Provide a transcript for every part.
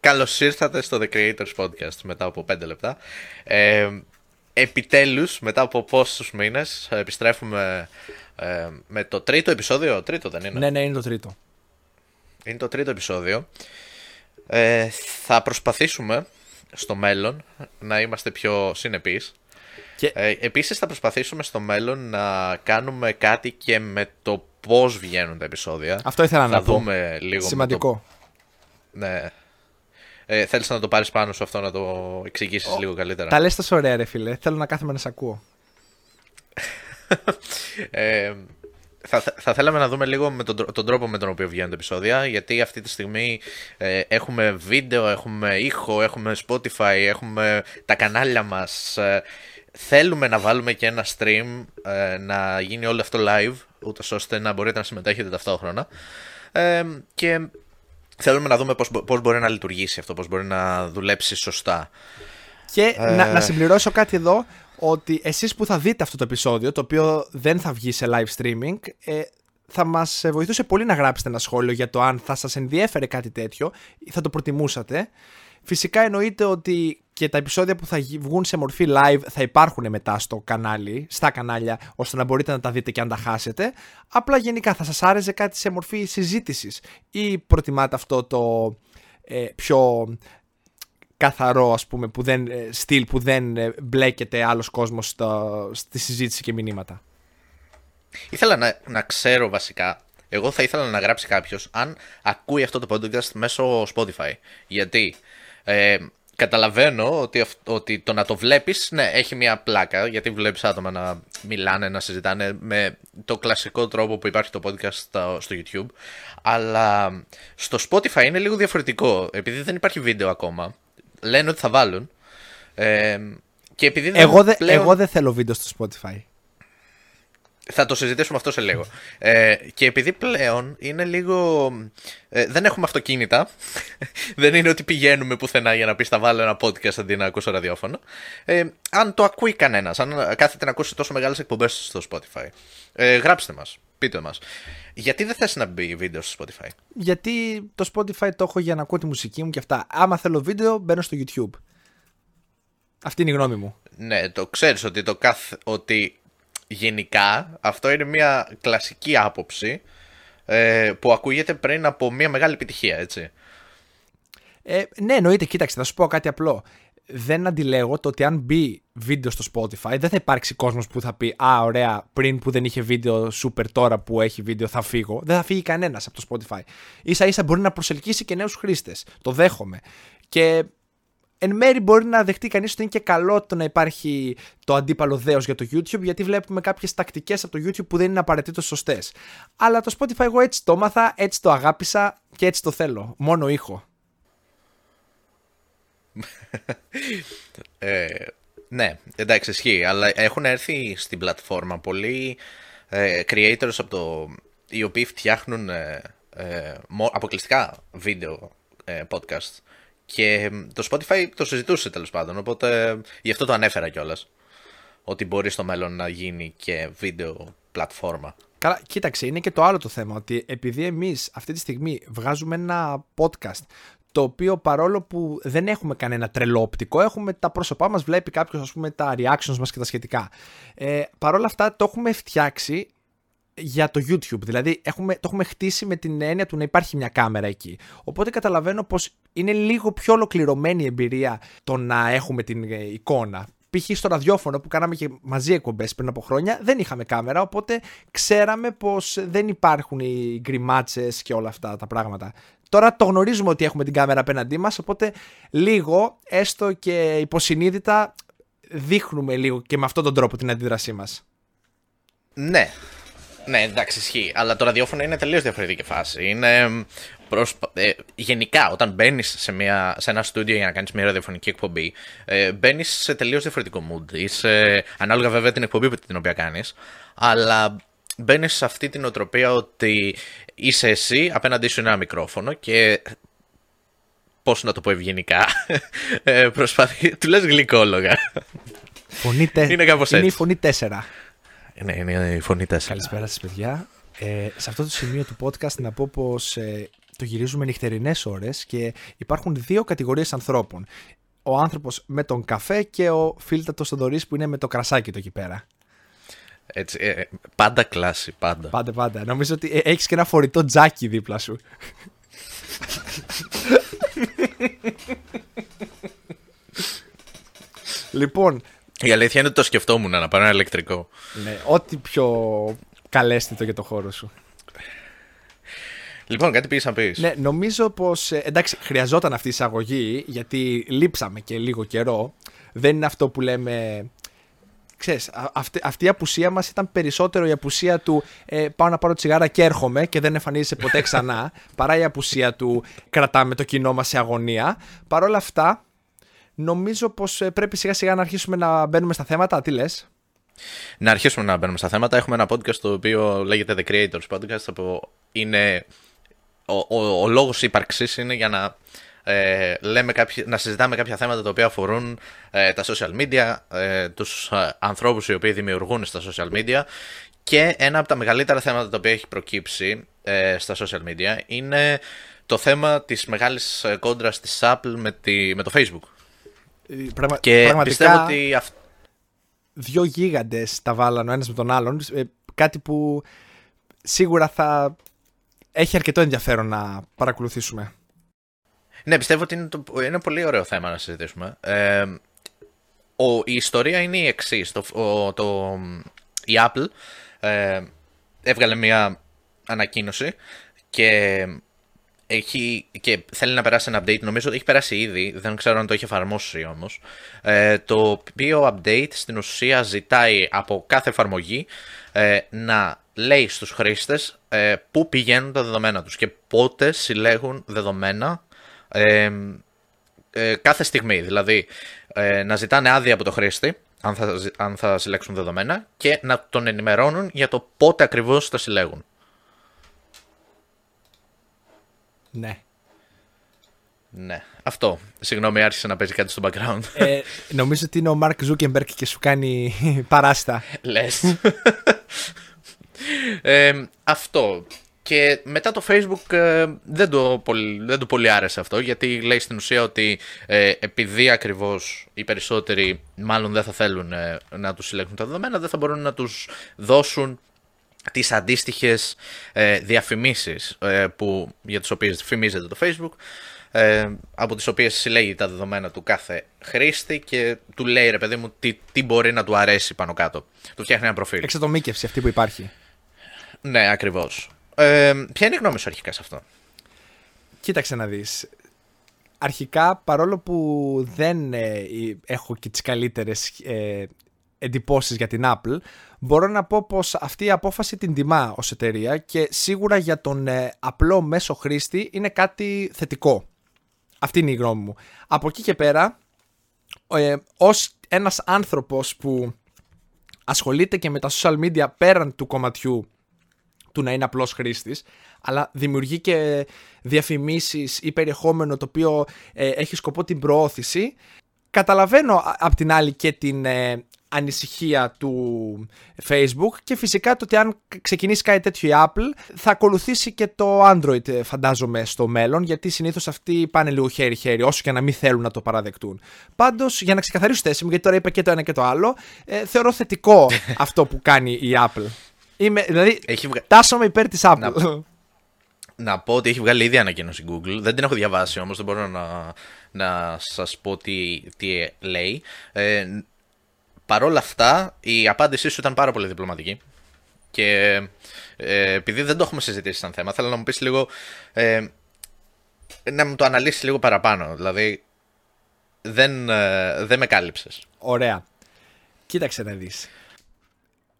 Καλώς ήρθατε στο The Creators Podcast μετά από 5 λεπτά. Ε, Επιτέλους, μετά από πόσους μήνες, επιστρέφουμε ε, με το τρίτο επεισόδιο. Τρίτο δεν είναι; Ναι, ναι, είναι το τρίτο. Είναι το τρίτο επεισόδιο. Ε, θα προσπαθήσουμε στο μέλλον να είμαστε πιο συνεπείς. Και... Ε, επίσης θα προσπαθήσουμε στο μέλλον να κάνουμε κάτι και με το πώς βγαίνουν τα επεισόδια. Αυτό ήθελα θα να πω. δούμε λίγο Σημαντικό. Το... Ναι. Ε, θέλεις να το πάρεις πάνω σου αυτό να το εξηγήσεις λίγο καλύτερα. Τα λες τόσο ωραία ρε φίλε. Θέλω να κάθομαι να σε ακούω. ε, θα, θα θέλαμε να δούμε λίγο με τον, τον τρόπο με τον οποίο βγαίνουν τα επεισόδια, γιατί αυτή τη στιγμή ε, έχουμε βίντεο, έχουμε ήχο, έχουμε Spotify, έχουμε τα κανάλια μας. Ε, θέλουμε να βάλουμε και ένα stream, ε, να γίνει όλο αυτό live, ούτως ώστε να μπορείτε να συμμετέχετε ταυτόχρονα. Ε, και θέλουμε να δούμε πώς, πώς μπορεί να λειτουργήσει αυτό, πώς μπορεί να δουλέψει σωστά. Και να, να συμπληρώσω κάτι εδώ, ότι εσείς που θα δείτε αυτό το επεισόδιο, το οποίο δεν θα βγει σε live streaming, ε, θα μας βοηθούσε πολύ να γράψετε ένα σχόλιο για το αν θα σας ενδιέφερε κάτι τέτοιο ή θα το προτιμούσατε. Φυσικά εννοείται ότι και τα επεισόδια που θα βγουν σε μορφή live θα υπάρχουν μετά στο κανάλι, στα κανάλια, ώστε να μπορείτε να τα δείτε και αν τα χάσετε. Απλά γενικά θα σας άρεσε κάτι σε μορφή συζήτησης ή προτιμάτε αυτό το ε, πιο καθαρό ας πούμε που δεν, ε, στυλ που δεν ε, μπλέκεται άλλος κόσμος στο, στη συζήτηση και μηνύματα. Ήθελα να, να ξέρω βασικά, εγώ θα ήθελα να γράψει κάποιος αν ακούει αυτό το podcast μέσω Spotify. Γιατί ε, καταλαβαίνω ότι, ότι το να το βλέπεις, ναι, έχει μια πλάκα, γιατί βλέπεις άτομα να μιλάνε, να συζητάνε με το κλασικό τρόπο που υπάρχει το podcast στο, στο YouTube, αλλά στο Spotify είναι λίγο διαφορετικό, επειδή δεν υπάρχει βίντεο ακόμα, λένε ότι θα βάλουν. Ε, και επειδή δεν εγώ, πλέον... εγώ δεν θέλω βίντεο στο Spotify. Θα το συζητήσουμε αυτό σε λίγο. Ε, και επειδή πλέον είναι λίγο. Ε, δεν έχουμε αυτοκίνητα. δεν είναι ότι πηγαίνουμε πουθενά για να πεις θα βάλω ένα podcast αντί να ακούσω ραδιόφωνο. Ε, αν το ακούει κανένας, αν κάθεται να ακούσει τόσο μεγάλες εκπομπές στο Spotify, ε, γράψτε μας. Πείτε μας. Γιατί δεν θες να μπει βίντεο στο Spotify; Γιατί το Spotify το έχω για να ακούω τη μουσική μου και αυτά. Άμα θέλω βίντεο, μπαίνω στο YouTube. Αυτή είναι η γνώμη μου. Ναι, το ξέρεις ότι, το καθ... ότι γενικά αυτό είναι μια κλασική άποψη ε, που ακούγεται πριν από μια μεγάλη επιτυχία, έτσι. Ε, ναι, εννοείται. Κοίταξε, θα σου πω κάτι απλό δεν αντιλέγω το ότι αν μπει βίντεο στο Spotify δεν θα υπάρξει κόσμος που θα πει «Α, ωραία, πριν που δεν είχε βίντεο, super τώρα που έχει βίντεο θα φύγω». Δεν θα φύγει κανένας από το Spotify. Ίσα ίσα μπορεί να προσελκύσει και νέους χρήστες. Το δέχομαι. Και εν μέρη μπορεί να δεχτεί κανείς ότι είναι και καλό το να υπάρχει το αντίπαλο δέος για το YouTube γιατί βλέπουμε κάποιες τακτικές από το YouTube που δεν είναι απαραίτητο σωστές. Αλλά το Spotify εγώ έτσι το έμαθα, έτσι το αγάπησα και έτσι το θέλω. Μόνο ήχο. ε, ναι, εντάξει, ισχύει. Αλλά έχουν έρθει στην πλατφόρμα πολλοί ε, creators από το, οι οποίοι φτιάχνουν ε, ε αποκλειστικά βίντεο ε, podcast. Και το Spotify το συζητούσε τέλος πάντων. Οπότε γι' αυτό το ανέφερα κιόλας. Ότι μπορεί στο μέλλον να γίνει και βίντεο πλατφόρμα. Καλά, κοίταξε, είναι και το άλλο το θέμα. Ότι επειδή εμείς αυτή τη στιγμή βγάζουμε ένα podcast το οποίο παρόλο που δεν έχουμε κανένα τρελό οπτικό, έχουμε τα πρόσωπά μας, βλέπει κάποιος ας πούμε τα reactions μας και τα σχετικά. Ε, παρόλα αυτά το έχουμε φτιάξει για το YouTube, δηλαδή έχουμε, το έχουμε χτίσει με την έννοια του να υπάρχει μια κάμερα εκεί. Οπότε καταλαβαίνω πως είναι λίγο πιο ολοκληρωμένη η εμπειρία το να έχουμε την ε, εικόνα. Π.χ. στο ραδιόφωνο που κάναμε και μαζί εκπομπές πριν από χρόνια δεν είχαμε κάμερα, οπότε ξέραμε πως δεν υπάρχουν οι γκριμάτσες και όλα αυτά τα πράγματα. Τώρα το γνωρίζουμε ότι έχουμε την κάμερα απέναντί μας, οπότε λίγο, έστω και υποσυνείδητα, δείχνουμε λίγο και με αυτόν τον τρόπο την αντίδρασή μας. Ναι, ναι, εντάξει, ισχύει. Αλλά το ραδιόφωνο είναι τελείως διαφορετική φάση. Είναι προσπα... ε, γενικά, όταν μπαίνεις σε, σε ένα στούντιο για να κάνεις μια ραδιοφωνική εκπομπή, ε, μπαίνεις σε τελείως διαφορετικό mood. Είσαι, ανάλογα βέβαια την εκπομπή την οποία κάνεις, αλλά μπαίνεις σε αυτή την οτροπία ότι είσαι εσύ, απέναντί σου είναι ένα μικρόφωνο και Πώς να το πω ευγενικά, ε, προσπαθεί, του λες γλυκόλογα. Φωνή τε... Είναι κάπως Είναι η φωνή 4. Ναι, είναι η φωνή 4. Καλησπέρα σας παιδιά. Ε, σε αυτό το σημείο του podcast να πω πως ε, το γυρίζουμε νυχτερινές ώρες και υπάρχουν δύο κατηγορίες ανθρώπων. Ο άνθρωπος με τον καφέ και ο φίλτατος Θοδωρή που είναι με το κρασάκι το εκεί πέρα. Έτσι, ε, ε, πάντα κλάση, πάντα. Πάντα, πάντα. Νομίζω ότι ε, έχεις και ένα φορητό τζάκι δίπλα σου. λοιπόν. Η αλήθεια είναι ότι το σκεφτόμουν να πάρω ένα ηλεκτρικό. Ναι, ό,τι πιο καλέσθητο για το χώρο σου. Λοιπόν, κάτι πήγες να πεις. Ναι, νομίζω πως. Εντάξει, χρειαζόταν αυτή η εισαγωγή γιατί λείψαμε και λίγο καιρό. Δεν είναι αυτό που λέμε ξέρεις, αυτή, αυτή η απουσία μας ήταν περισσότερο η απουσία του ε, πάω να πάρω τσιγάρα και έρχομαι και δεν εμφανίζεσαι ποτέ ξανά παρά η απουσία του κρατάμε το κοινό μας σε αγωνία. Παρ' όλα αυτά νομίζω πως ε, πρέπει σιγά σιγά να αρχίσουμε να μπαίνουμε στα θέματα. Τι λες; Να αρχίσουμε να μπαίνουμε στα θέματα. Έχουμε ένα podcast το οποίο λέγεται The Creators Podcast. που είναι ο, ο, ο λόγος ύπαρξης είναι για να ε, λέμε να συζητάμε κάποια θέματα τα οποία αφορούν ε, τα social media, ε, τους ε, ανθρώπους οι οποίοι δημιουργούν στα social media και ένα από τα μεγαλύτερα θέματα τα οποία έχει προκύψει ε, στα social media είναι το θέμα της μεγάλης κόντρας της Apple με, τη, με το Facebook. Πραγμα... Και πραγματικά... πιστεύω ότι... Δύο γίγαντες τα βάλαν ο ένας με τον άλλον, κάτι που σίγουρα θα έχει αρκετό ενδιαφέρον να παρακολουθήσουμε. Ναι, πιστεύω ότι είναι, το, είναι πολύ ωραίο θέμα να συζητήσουμε. Ε, ο, η ιστορία είναι η εξής. Το, το, η Apple ε, έβγαλε μια ανακοίνωση και, έχει, και θέλει να περάσει ένα update. Νομίζω ότι έχει περάσει ήδη, δεν ξέρω αν το έχει εφαρμόσει όμως. Ε, το οποίο update στην ουσία ζητάει από κάθε εφαρμογή ε, να λέει στους χρήστες ε, πού πηγαίνουν τα δεδομένα τους και πότε συλλέγουν δεδομένα ε, κάθε στιγμή. Δηλαδή, ε, να ζητάνε άδεια από το χρήστη, αν θα, αν θα συλλέξουν δεδομένα, και να τον ενημερώνουν για το πότε ακριβώς τα συλλέγουν. Ναι. Ναι, αυτό. Συγγνώμη, άρχισε να παίζει κάτι στο background. Ε, νομίζω ότι είναι ο Μαρκ Ζούκερμπεργκ και σου κάνει παράστα. Λες. ε, αυτό. Και μετά το Facebook ε, δεν, το πολύ, δεν το πολύ άρεσε αυτό γιατί λέει στην ουσία ότι ε, επειδή ακριβώς οι περισσότεροι μάλλον δεν θα θέλουν ε, να τους συλλέγουν τα δεδομένα δεν θα μπορούν να τους δώσουν τις αντίστοιχες ε, διαφημίσεις που, για τις οποίες φημίζεται το Facebook από τις οποίες συλλέγει τα δεδομένα του κάθε χρήστη και του λέει ρε παιδί μου τι, τι μπορεί να του αρέσει πάνω κάτω. Του φτιάχνει ένα προφίλ. Εξατομίκευση αυτή που υπάρχει. Ναι, ακριβώς. Ε, ποια είναι η γνώμη σου αρχικά σε αυτό; Κοίταξε να δεις. Αρχικά, παρόλο που δεν ε, έχω και τις καλύτερες ε, εντυπώσεις για την Apple, μπορώ να πω πως αυτή η απόφαση την τιμά ως εταιρεία και σίγουρα για τον ε, απλό μέσο χρήστη είναι κάτι θετικό. Αυτή είναι η γνώμη μου. Από εκεί και πέρα, ε, ως ένας άνθρωπος που ασχολείται και με τα social media πέραν του κομματιού του να είναι απλός χρήστης, αλλά δημιουργεί και διαφημίσεις ή περιεχόμενο το οποίο ε, έχει σκοπό την προώθηση. Καταλαβαίνω απ' την άλλη και την ε, ανησυχία του Facebook και φυσικά το ότι αν ξεκινήσει κάτι τέτοιο η Apple θα ακολουθήσει και το Android ε, φαντάζομαι στο μέλλον γιατί συνήθως αυτοί πάνε λίγο χέρι-χέρι όσο και να μην θέλουν να το παραδεκτούν. Πάντως για να ξεκαθαρίσω θέση μου γιατί τώρα είπα και το ένα και το άλλο θεωρώ θετικό αυτό που κάνει η Apple. Είμαι, δηλαδή, έχει βγα... τάσσομαι υπέρ της Apple. Να... να πω ότι έχει βγάλει ήδη ανακοίνωση Google. Δεν την έχω διαβάσει όμως, δεν μπορώ να, να σας πω τι, τι λέει. Ε, Παρ' όλα αυτά, η απάντησή σου ήταν πάρα πολύ διπλωματική. Και ε, επειδή δεν το έχουμε συζητήσει σαν θέμα, θέλω να μου πεις λίγο. Ε, να μου το αναλύσεις λίγο παραπάνω. Δηλαδή, δεν, ε, δεν με κάλυψες. Ωραία. Κοίταξε να δεις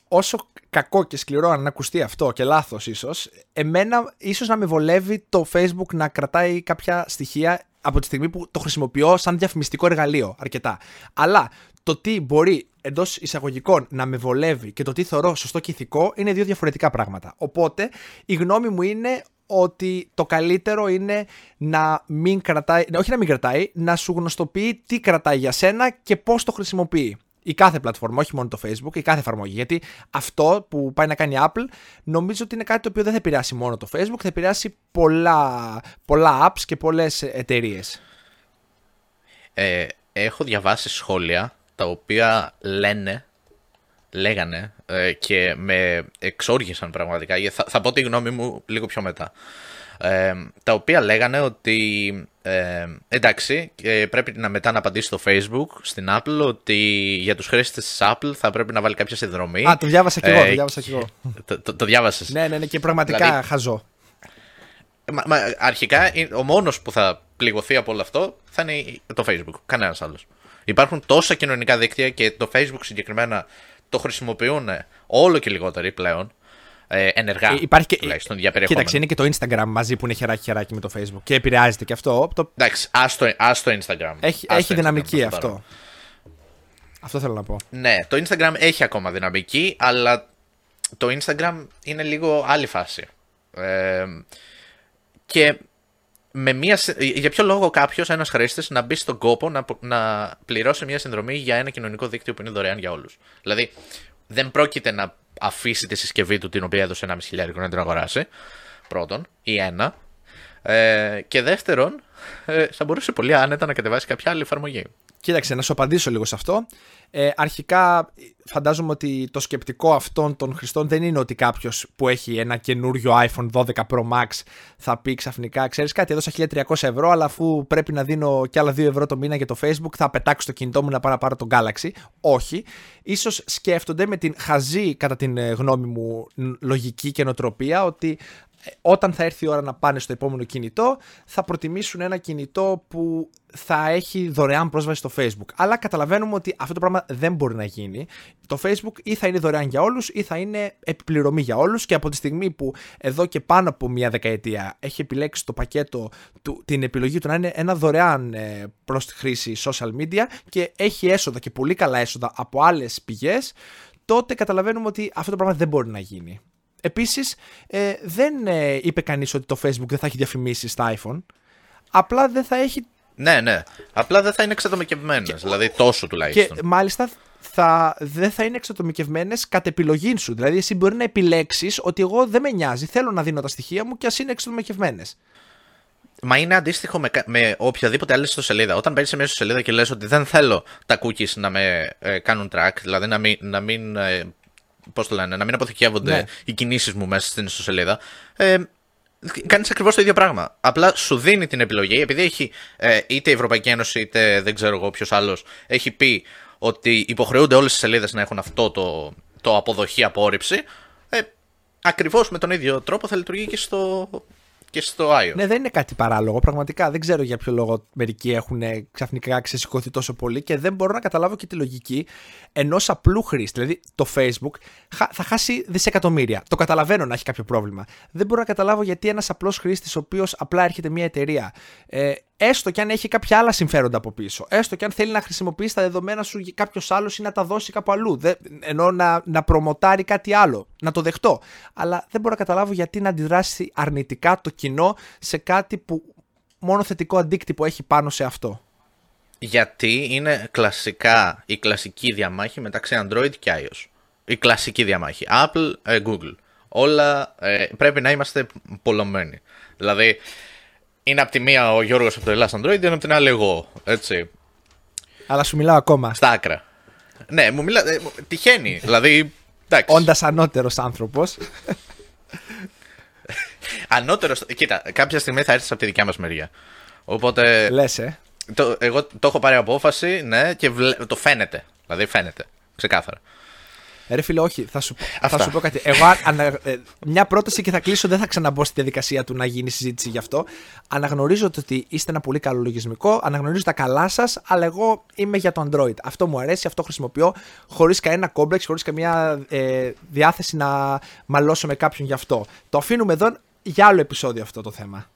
όσο κακό και σκληρό αν ακουστεί αυτό και λάθος ίσως, εμένα ίσως να με βολεύει το Facebook να κρατάει κάποια στοιχεία από τη στιγμή που το χρησιμοποιώ σαν διαφημιστικό εργαλείο αρκετά. Αλλά το τι μπορεί εντός εισαγωγικών να με βολεύει και το τι θεωρώ σωστό και ηθικό είναι δύο διαφορετικά πράγματα. Οπότε η γνώμη μου είναι ότι το καλύτερο είναι να μην κρατάει, όχι να μην κρατάει, να σου γνωστοποιεί τι κρατάει για σένα και πώς το χρησιμοποιεί. Η κάθε πλατφόρμα, όχι μόνο το Facebook, η κάθε εφαρμογή. Γιατί αυτό που πάει να κάνει η Apple νομίζω ότι είναι κάτι το οποίο δεν θα επηρεάσει μόνο το Facebook, θα επηρεάσει πολλά, πολλά apps και πολλές εταιρείες. Ε, έχω διαβάσει σχόλια τα οποία λένε, λέγανε ε, και με εξόργησαν πραγματικά. Θα, θα πω τη γνώμη μου λίγο πιο μετά. Ε, τα οποία λέγανε ότι ε, εντάξει πρέπει να μετά να απαντήσει στο Facebook στην Apple ότι για τους χρήστες της Apple θα πρέπει να βάλει κάποια συνδρομή. Α, το διάβασα και εγώ, το διάβασα και εγώ. Το, το, το διάβασες; Ναι, ναι, ναι, και πραγματικά δηλαδή, χαζό. Μα, μα, αρχικά ο μόνος που θα πληγωθεί από όλο αυτό θα είναι το Facebook, κανένας άλλος. Υπάρχουν τόσα κοινωνικά δίκτυα και το Facebook συγκεκριμένα το χρησιμοποιούν όλο και λιγότεροι πλέον ε, ενεργά. Ε, υπάρχει και. Τουλάχιστον για Κοίταξε, είναι και το Instagram μαζί που είναι χεράκι-χεράκι με το Facebook και επηρεάζεται και αυτό. Το... Εντάξει, ας το, Instagram. Έχει, έχει δυναμική αυτό. Αυτό θέλω να πω. Ναι, το Instagram έχει ακόμα δυναμική, αλλά το Instagram είναι λίγο άλλη φάση. Ε, και με μια, για ποιο λόγο κάποιος, ένας χρήστης, να μπει στον κόπο να, να πληρώσει μια συνδρομή για ένα κοινωνικό δίκτυο που είναι δωρεάν για όλους. Δηλαδή, δεν πρόκειται να αφήσει τη συσκευή του την οποία έδωσε ένα χιλιάρικο να την αγοράσει. Πρώτον, ή ένα. Ε, και δεύτερον, ε, θα μπορούσε πολύ άνετα να κατεβάσει κάποια άλλη εφαρμογή. Κοίταξε, να σου απαντήσω λίγο σε αυτό. Ε, αρχικά, φαντάζομαι ότι το σκεπτικό αυτών των χρηστών δεν είναι ότι κάποιος που έχει ένα καινούριο iPhone 12 Pro Max θα πει ξαφνικά: Ξέρεις κάτι, έδωσα 1300 ευρώ, αλλά αφού πρέπει να δίνω κι άλλα 2 ευρώ το μήνα για το Facebook, θα πετάξω το κινητό μου να πάω να πάρω τον Galaxy. Όχι. Ίσως σκέφτονται με την χαζή, κατά την ε, γνώμη μου, λογική και νοοτροπία ότι όταν θα έρθει η ώρα να πάνε στο επόμενο κινητό, θα προτιμήσουν ένα κινητό που θα έχει δωρεάν πρόσβαση στο Facebook. Αλλά καταλαβαίνουμε ότι αυτό το πράγμα δεν μπορεί να γίνει. Το Facebook ή θα είναι δωρεάν για όλους ή θα είναι επιπληρωμή για όλους και από τη στιγμή που εδώ και πάνω από μια δεκαετία έχει επιλέξει το πακέτο του, την επιλογή του να είναι ένα δωρεάν ε, προς τη χρήση social media και έχει έσοδα και πολύ καλά έσοδα από άλλες πηγές, τότε καταλαβαίνουμε ότι αυτό το πράγμα δεν μπορεί να γίνει. Επίσης, ε, δεν ε, είπε κανείς ότι το Facebook δεν θα έχει διαφημίσεις στα iPhone. Απλά δεν θα έχει. Ναι, ναι. Απλά δεν θα είναι εξατομικευμένες. Δηλαδή τόσο τουλάχιστον. Και μάλιστα θα, δεν θα είναι εξατομικευμένες κατ' επιλογή σου. Δηλαδή, εσύ μπορεί να επιλέξεις ότι εγώ δεν με νοιάζει, θέλω να δίνω τα στοιχεία μου και ας είναι εξατομικευμένες. Μα είναι αντίστοιχο με, με οποιαδήποτε άλλη ιστοσελίδα. Όταν παίρνει σε μια ιστοσελίδα και λες ότι δεν θέλω τα cookies να με ε, κάνουν track, δηλαδή να μην, να μην ε, Πώς το λένε, να μην αποθηκεύονται ναι. οι κινήσεις μου μέσα στην ιστοσελίδα. Ε, Κάνεις ακριβώς το ίδιο πράγμα. Απλά σου δίνει την επιλογή, επειδή έχει ε, είτε η Ευρωπαϊκή Ένωση είτε δεν ξέρω εγώ ποιος άλλος έχει πει ότι υποχρεούνται όλες τις σελίδες να έχουν αυτό το, το αποδοχή-απόρριψη. Ε, ακριβώς με τον ίδιο τρόπο θα λειτουργεί και στο, και στο iOS. Ναι, δεν είναι κάτι παράλογο. Πραγματικά δεν ξέρω για ποιο λόγο μερικοί έχουν ξαφνικά ξεσηκωθεί τόσο πολύ και δεν μπορώ να καταλάβω και τη λογική ενός απλού χρήστη. Δηλαδή το Facebook θα χάσει δισεκατομμύρια. Το καταλαβαίνω να έχει κάποιο πρόβλημα. Δεν μπορώ να καταλάβω γιατί ένας απλός χρήστης, ο οποίος απλά έρχεται μια εταιρεία, ε, έστω και αν έχει κάποια άλλα συμφέροντα από πίσω, έστω και αν θέλει να χρησιμοποιήσει τα δεδομένα σου για κάποιος άλλος ή να τα δώσει κάπου αλλού, δεν, ενώ να, να προμοτάρει κάτι άλλο, να το δεχτώ. Αλλά δεν μπορώ να καταλάβω γιατί να αντιδράσει αρνητικά το κοινό σε κάτι που μόνο θετικό αντίκτυπο έχει πάνω σε αυτό. Γιατί είναι κλασικά η κλασική διαμάχη μεταξύ Android και iOS. Η κλασική διαμάχη. Apple, ε, Google. Όλα ε, πρέπει να είμαστε πολλωμένοι. Δηλαδή, είναι από τη μία ο Γιώργος από το Ελλάς Android, είναι από την άλλη εγώ. Έτσι. Αλλά σου μιλάω ακόμα. Στα άκρα. Ναι, μου μιλά. Ε, τυχαίνει. δηλαδή. Όντας ανώτερος άνθρωπος. ανώτερο. Κοίτα, κάποια στιγμή θα έρθεις από τη δικιά μας μεριά. Οπότε. Λες, ε. Το, εγώ το έχω πάρει απόφαση, ναι, και το φαίνεται. Δηλαδή φαίνεται. Ξεκάθαρα. Ρε φίλε, όχι, θα σου, θα σου πω κάτι. Εγώ, ανα, ε, μια πρόταση και θα κλείσω, δεν θα ξαναμπω στη διαδικασία του να γίνει συζήτηση γι' αυτό. Αναγνωρίζω ότι είστε ένα πολύ καλό λογισμικό, αναγνωρίζω τα καλά σας, αλλά εγώ είμαι για το Android. Αυτό μου αρέσει, αυτό χρησιμοποιώ, χωρίς κανένα κόμπλεξ, χωρίς καμία ε, διάθεση να μαλώσω με κάποιον γι' αυτό. Το αφήνουμε εδώ για άλλο επεισόδιο αυτό το θέμα.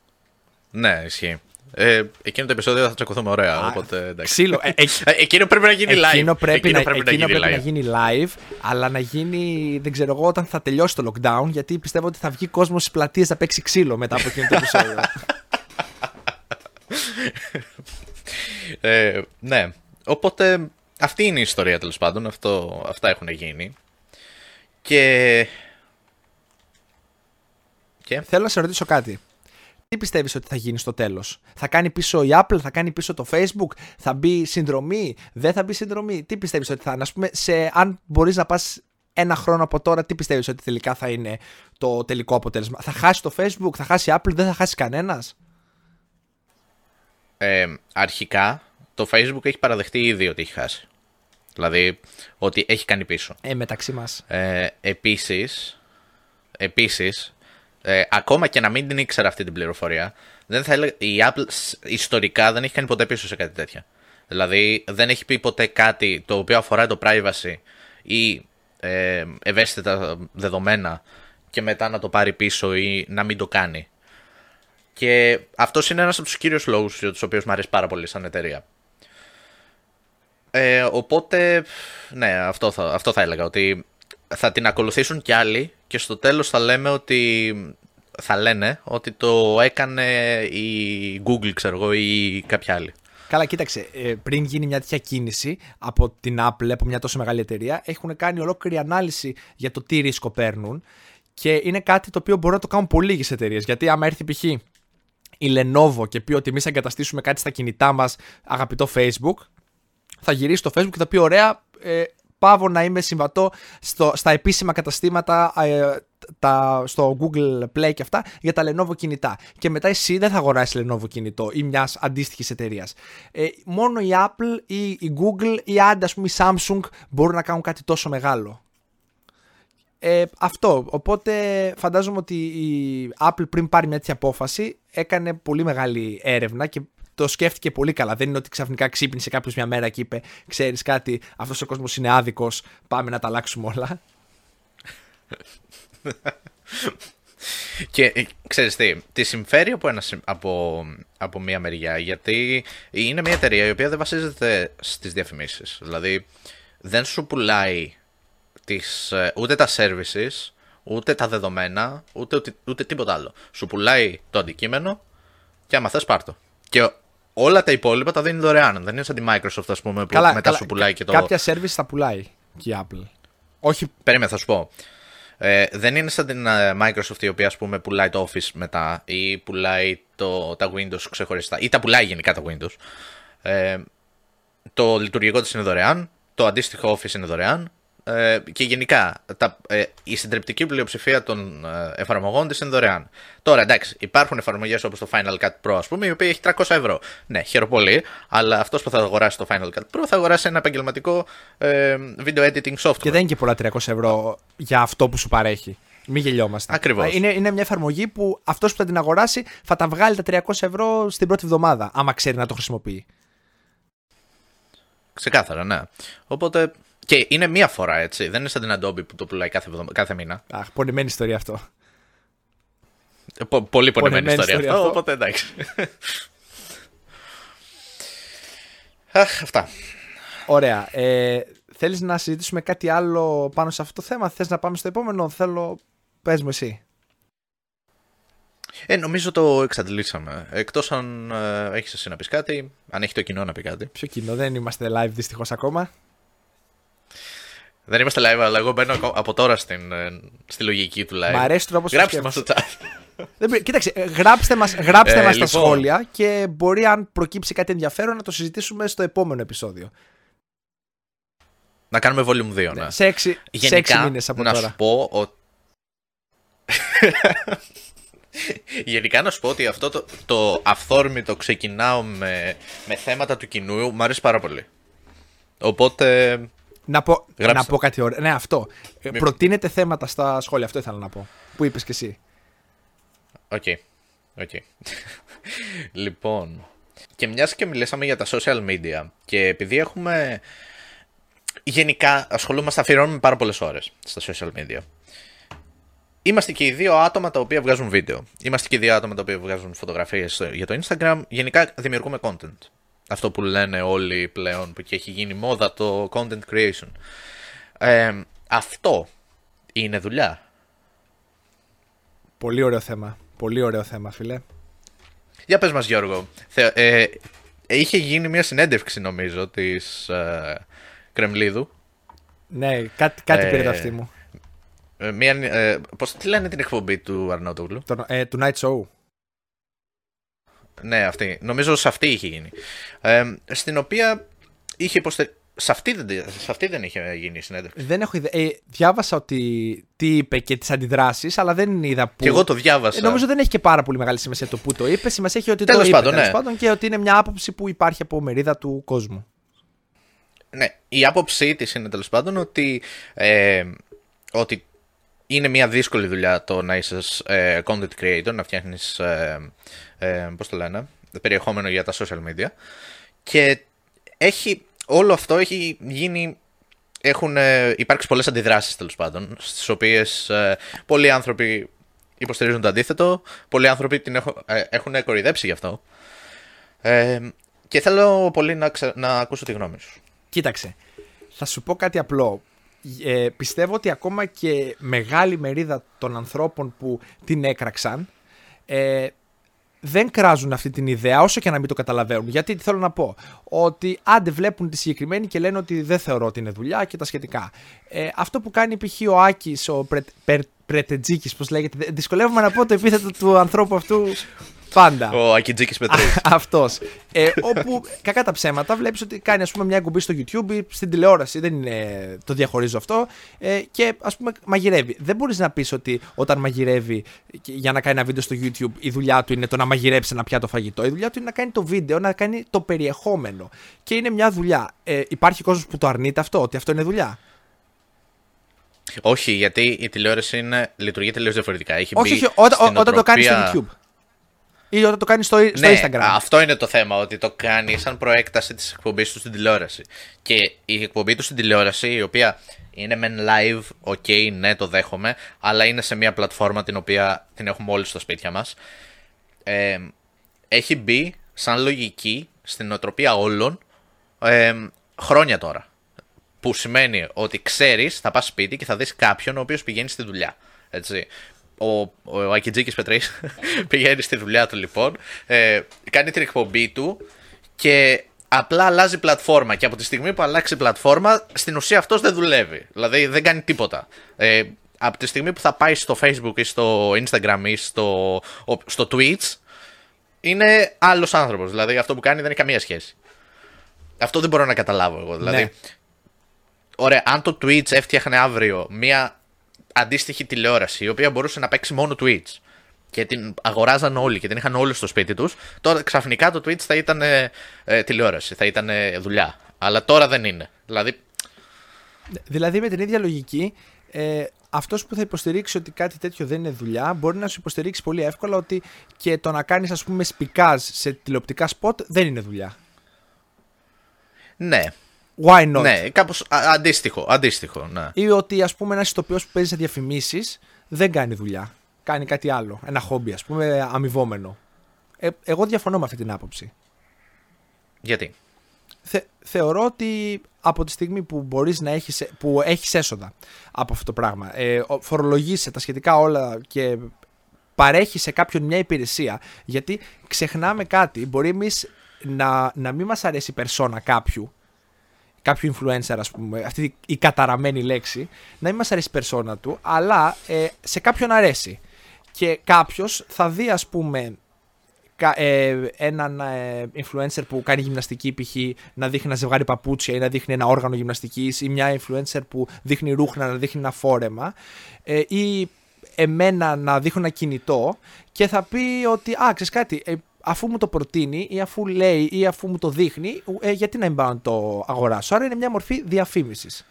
Ναι, ισχύει. Ε, εκείνο το επεισόδιο θα τσακωθούμε ωραία. Α, οπότε, εντάξει. Ξύλο. Ε, ε, ε, εκείνο πρέπει να γίνει live. Εκείνο πρέπει, εκείνο να, πρέπει, εκείνο να, γίνει πρέπει να, γίνει live, αλλά να γίνει, δεν ξέρω εγώ, όταν θα τελειώσει το lockdown, γιατί πιστεύω ότι θα βγει κόσμος στις πλατείες να παίξει ξύλο μετά από εκείνο το επεισόδιο. ε, ναι. Οπότε, αυτή είναι η ιστορία τέλος πάντων. Αυτό, αυτά έχουν γίνει. Και... και... Θέλω να σε ρωτήσω κάτι. Τι πιστεύεις ότι θα γίνει στο τέλος, Θα κάνει πίσω η Apple, θα κάνει πίσω το Facebook, θα μπει συνδρομή, δεν θα μπει συνδρομή; Τι πιστεύεις ότι θα είναι, ας πούμε, σε, αν μπορείς να πας ένα χρόνο από τώρα, τι πιστεύεις ότι τελικά θα είναι το τελικό αποτέλεσμα; Θα χάσει το Facebook, θα χάσει η Apple, δεν θα χάσει κανένας; Ε, αρχικά, το Facebook έχει παραδεχτεί ήδη ότι έχει χάσει. Δηλαδή, ότι έχει κάνει πίσω. Ε, μεταξύ μας. Ε, επίσης, επίσης ε, ακόμα και να μην την ήξερα αυτή την πληροφορία, δεν θα έλεγα, η Apple ιστορικά δεν έχει κάνει ποτέ πίσω σε κάτι τέτοια. Δηλαδή, δεν έχει πει ποτέ κάτι το οποίο αφορά το privacy ή ε, ευαίσθητα δεδομένα και μετά να το πάρει πίσω ή να μην το κάνει. Και αυτός είναι ένας από τους κύριους λόγους για τους οποίους μου αρέσει πάρα πολύ σαν εταιρεία. Ε, οπότε, ναι, αυτό θα, αυτό θα έλεγα, ότι θα την ακολουθήσουν κι άλλοι και στο τέλος θα λέμε ότι θα λένε ότι το έκανε η Google, ξέρω εγώ, ή κάποια άλλη. Καλά, κοίταξε. Ε, πριν γίνει μια τέτοια κίνηση από την Apple, από μια τόσο μεγάλη εταιρεία, έχουν κάνει ολόκληρη ανάλυση για το τι ρίσκο παίρνουν και είναι κάτι το οποίο μπορεί να το κάνουν πολύ λίγες εταιρείες. Γιατί άμα έρθει π.χ. η Lenovo και πει ότι εμείς εγκαταστήσουμε κάτι στα κινητά μας, αγαπητό Facebook, θα γυρίσει το Facebook και θα πει: Ωραία, ε, πάω να είμαι συμβατό στο, στα επίσημα καταστήματα ε, τα, στο Google Play και αυτά για τα Lenovo κινητά. Και μετά εσύ δεν θα αγοράσεις Lenovo κινητό ή μιας αντίστοιχης εταιρείας. Ε, μόνο η Apple ή η Google ή άντε, πούμε, η Samsung μπορούν να κάνουν κάτι τόσο μεγάλο. Ε, αυτό. Οπότε φαντάζομαι ότι η Apple πριν πάρει μια τέτοια απόφαση έκανε πολύ μεγάλη έρευνα και το σκέφτηκε πολύ καλά. Δεν είναι ότι ξαφνικά ξύπνησε κάποιος μια μέρα και είπε: Ξέρεις κάτι, αυτός ο κόσμος είναι άδικος. Πάμε να τα αλλάξουμε όλα. και ε, ξέρεις τι, τη συμφέρει από, ένα, από, από μια μεριά γιατί είναι μια εταιρεία η οποία δεν βασίζεται στις διαφημίσεις. Δηλαδή δεν σου πουλάει τις, ε, ούτε τα services, ούτε τα δεδομένα, ούτε, ούτε, ούτε τίποτα άλλο. Σου πουλάει το αντικείμενο και άμα θες πάρ' το. Και όλα τα υπόλοιπα τα δίνει δωρεάν. Δεν είναι σαν τη Microsoft, ας πούμε, που καλά, μετά καλά, σου πουλάει και το. Κάποια service θα πουλάει και η Apple. Όχι. Περίμενε, θα σου πω. Ε, δεν είναι σαν την ε, Microsoft η οποία ας πούμε πουλάει το Office μετά ή πουλάει το, τα Windows ξεχωριστά ή τα πουλάει γενικά τα Windows. Ε, το λειτουργικό της είναι δωρεάν, το αντίστοιχο Office είναι δωρεάν ε, και γενικά τα, ε, η συντριπτική πλειοψηφία των ε, εφαρμογών της είναι δωρεάν. Τώρα εντάξει, υπάρχουν εφαρμογές όπως το Final Cut Pro, ας πούμε, η οποία έχει 300 ευρώ. Ναι, χαίρομαι πολύ, αλλά αυτός που θα αγοράσει το Final Cut Pro θα αγοράσει ένα επαγγελματικό ε, video editing software. Και δεν είναι και πολλά 300 ευρώ για αυτό που σου παρέχει. Μην γελιόμαστε. Ακριβώς. Είναι, είναι μια εφαρμογή που αυτός που θα την αγοράσει θα τα βγάλει τα 300 ευρώ στην πρώτη εβδομάδα, άμα ξέρει να το χρησιμοποιεί. Ξεκάθαρα, ναι. Οπότε και είναι μία φορά έτσι. Δεν είναι σαν την Adobe που το πουλάει κάθε, κάθε μήνα. Αχ, πονημένη ιστορία αυτό. Ε, πο, πολύ πονημένη, ιστορία, ιστορία αυτό, Οπότε εντάξει. Αχ, αυτά. Ωραία. Ε, θέλεις να συζητήσουμε κάτι άλλο πάνω σε αυτό το θέμα; Θες να πάμε στο επόμενο; Θέλω... Πες μου εσύ. Ε, νομίζω το εξαντλήσαμε. Εκτός αν ε, έχεις εσύ να πεις κάτι, αν έχει το κοινό να πει κάτι. Ποιο κοινό, δεν είμαστε live δυστυχώς ακόμα. Δεν είμαστε live, αλλά εγώ μπαίνω από τώρα στην, ε, στη λογική του live. Μ' αρέσει τρόπο Γράψτε μας στο chat. Κοίταξε, ε, γράψτε μας, γράψτε ε, μας λοιπόν. τα σχόλια και μπορεί αν προκύψει κάτι ενδιαφέρον να το συζητήσουμε στο επόμενο επεισόδιο. Να κάνουμε volume 2, ναι. ναι. Σε έξι, Γενικά, σε μήνες από να τώρα. Να σου πω ότι... Γενικά να σου πω ότι αυτό το, το αυθόρμητο ξεκινάω με, με θέματα του κοινού μου αρέσει πάρα πολύ. Οπότε να πω, να πω κάτι ωραίο. Ναι, αυτό. Ε, Μη... Προτείνετε θέματα στα σχόλια. Αυτό ήθελα να πω. Που είπες και εσύ. OK. Okay. Okay. λοιπόν. Και μιας και μιλήσαμε για τα social media και επειδή έχουμε. Γενικά ασχολούμαστε, αφιερώνουμε πάρα πολλές ώρες στα social media. Είμαστε και οι δύο άτομα τα οποία βγάζουν βίντεο. Είμαστε και οι δύο άτομα τα οποία βγάζουν φωτογραφίες για το Instagram. Γενικά δημιουργούμε content αυτό που λένε όλοι πλέον που και έχει γίνει μόδα το content creation. Ε, αυτό είναι δουλειά. Πολύ ωραίο θέμα. Πολύ ωραίο θέμα, φίλε. Για πες μας Γιώργο. ε, είχε γίνει μια συνέντευξη νομίζω της, ε, Κρεμλίδου. Ναι, κάτι, κάτι πήρε το αυτή μου. Ε, μια, ε, πώς, τι λένε την εκπομπή του Αρνότογλου; Το, ε, του Night Show. Ναι, αυτή. Νομίζω σε αυτή είχε γίνει. Ε, στην οποία είχε υποστε... Σε αυτή, δεν, σε αυτή δεν είχε γίνει η συνέντευξη. Δεν έχω ιδέα. Ε, διάβασα ότι τι είπε και τις αντιδράσεις, αλλά δεν είδα που. Και εγώ το διάβασα. Ε, νομίζω δεν έχει και πάρα πολύ μεγάλη σημασία το που το είπε. Σημασία έχει ότι Τέλος το είπε. πάντων, τέλος ναι. πάντων, και ότι είναι μια άποψη που υπάρχει από μερίδα του κόσμου. Ναι, η άποψή της είναι τέλος πάντων ότι, ε, ότι είναι μια δύσκολη δουλειά το να είσαι ε, content creator, να φτιάχνεις. Ε, ε, πώς το λένε, περιεχόμενο για τα social media. Και έχει, όλο αυτό έχει γίνει. Έχουν ε, υπάρξεις πολλές αντιδράσεις τέλος πάντων, στις οποίες ε, πολλοί άνθρωποι υποστηρίζουν το αντίθετο, πολλοί άνθρωποι την έχω, ε, έχουν κορυδέψει γι' αυτό. Ε, και θέλω πολύ να, ξε- να ακούσω τη γνώμη σου. Κοίταξε, θα σου πω κάτι απλό. Ε, πιστεύω ότι ακόμα και μεγάλη μερίδα των ανθρώπων που την έκραξαν ε, δεν κράζουν αυτή την ιδέα όσο και να μην το καταλαβαίνουν. Γιατί τι θέλω να πω. Ότι άντε βλέπουν τη συγκεκριμένη και λένε ότι δεν θεωρώ ότι είναι δουλειά και τα σχετικά. Ε, αυτό που κάνει π.χ. ο Άκης, ο Πρε, Περ, Πρετετζίκης, πώς λέγεται. Δε- Δυσκολεύομαι να πω το επίθετο του ανθρώπου αυτού πάντα. Ο Ακιτζίκης Πετρής. Αυτός. Ε, όπου κακά τα ψέματα βλέπεις ότι κάνει ας πούμε, μια εκπομπή στο YouTube ή στην τηλεόραση. Δεν είναι, το διαχωρίζω αυτό. Ε, και ας πούμε μαγειρεύει. Δεν μπορείς να πεις ότι όταν μαγειρεύει και- για να κάνει ένα βίντεο στο YouTube η δουλειά του είναι το να μαγειρέψει ένα πιάτο φαγητό. Η δουλειά του είναι να κάνει το βίντεο, να κάνει το περιεχόμενο. Και είναι μια δουλειά. Ε, υπάρχει κόσμος που το αρνείται αυτό, ότι αυτό είναι δουλειά; όχι, γιατί η τηλεόραση είναι, λειτουργεί τελείως διαφορετικά. Έχει όχι, μπει όχι, όταν, στην όταν το κάνεις στο οτροπία- YouTube. Ή όταν το κάνεις στο, στο ναι, Instagram. Αυτό είναι το θέμα, ότι το κάνεις σαν προέκταση της εκπομπής του στην τηλεόραση. Και η εκπομπή του στην τηλεόραση, η οποία είναι μεν live, ok, ναι, το δέχομαι, αλλά είναι σε μια πλατφόρμα την οποία την έχουμε όλοι στα σπίτια μας. Ε, έχει μπει σαν λογική στην οτροπία όλων ε, χρόνια τώρα. Που σημαίνει ότι ξέρεις, θα πας σπίτι και θα δεις κάποιον ο οποίος πηγαίνει στη δουλειά. Έτσι. Ο, ο Ακιτζίκη Πετρής πηγαίνει στη δουλειά του λοιπόν, ε, κάνει την εκπομπή του και απλά αλλάζει πλατφόρμα. Και από τη στιγμή που αλλάξει πλατφόρμα, στην ουσία αυτός δεν δουλεύει. Δηλαδή δεν κάνει τίποτα. Ε, από τη στιγμή που θα πάει στο Facebook ή στο Instagram ή στο, ο- στο Twitch, είναι άλλος άνθρωπος. Δηλαδή αυτό που κάνει δεν έχει καμία σχέση. Αυτό δεν μπορώ να καταλάβω εγώ. Δηλαδή, Ναι. Ωραία, αν το Twitch έφτιαχνε αύριο μία αντίστοιχη τηλεόραση η οποία μπορούσε να παίξει μόνο Twitch και την αγοράζαν όλοι και την είχαν όλοι στο σπίτι τους, τώρα ξαφνικά το Twitch θα ήταν ε, ε, τηλεόραση, θα ήταν ε, δουλειά. Αλλά τώρα δεν είναι. Δηλαδή, Δηλαδή με την ίδια λογική, ε, αυτός που θα υποστηρίξει ότι κάτι τέτοιο δεν είναι δουλειά, μπορεί να σου υποστηρίξει πολύ εύκολα ότι και το να κάνεις ας πούμε σπικάζ σε τηλεοπτικά σποτ δεν είναι δουλειά. ναι, Why not? ναι, κάπως α, αντίστοιχο, αντίστοιχο, ναι. Ή ότι ας πούμε ένας ηθοποιός που παίζει σε διαφημίσεις δεν κάνει δουλειά. Κάνει κάτι άλλο. Ένα χόμπι ας πούμε αμοιβόμενο. Ε, εγώ διαφωνώ με αυτή την άποψη. Γιατί; Θε, θεωρώ ότι από τη στιγμή που μπορείς να έχεις, που έχεις έσοδα από αυτό το πράγμα, ε, ο- φορολογείσαι τα σχετικά όλα και παρέχεις σε κάποιον μια υπηρεσία, γιατί ξεχνάμε κάτι, μπορεί εμείς να, να μην μας αρέσει η περσόνα κάποιου, κάποιου influencer ας πούμε, αυτή η καταραμένη λέξη, να μην μας αρέσει η περσόνα του, αλλά ε, σε κάποιον αρέσει. Και κάποιος θα δει ας πούμε κα- ε, έναν ε, influencer που κάνει γυμναστική π.χ. να δείχνει ένα ζευγάρι παπούτσια ή να δείχνει ένα όργανο γυμναστικής ή μια influencer που δείχνει ρούχνα να δείχνει ένα φόρεμα ε, ή εμένα να δείχνω ένα κινητό και θα πει ότι α, ξέρεις κάτι, ε, αφού μου το προτείνει ή αφού λέει ή αφού μου το δείχνει, ε, γιατί να μην πάω να το αγοράσω. Άρα είναι μια μορφή διαφήμισης.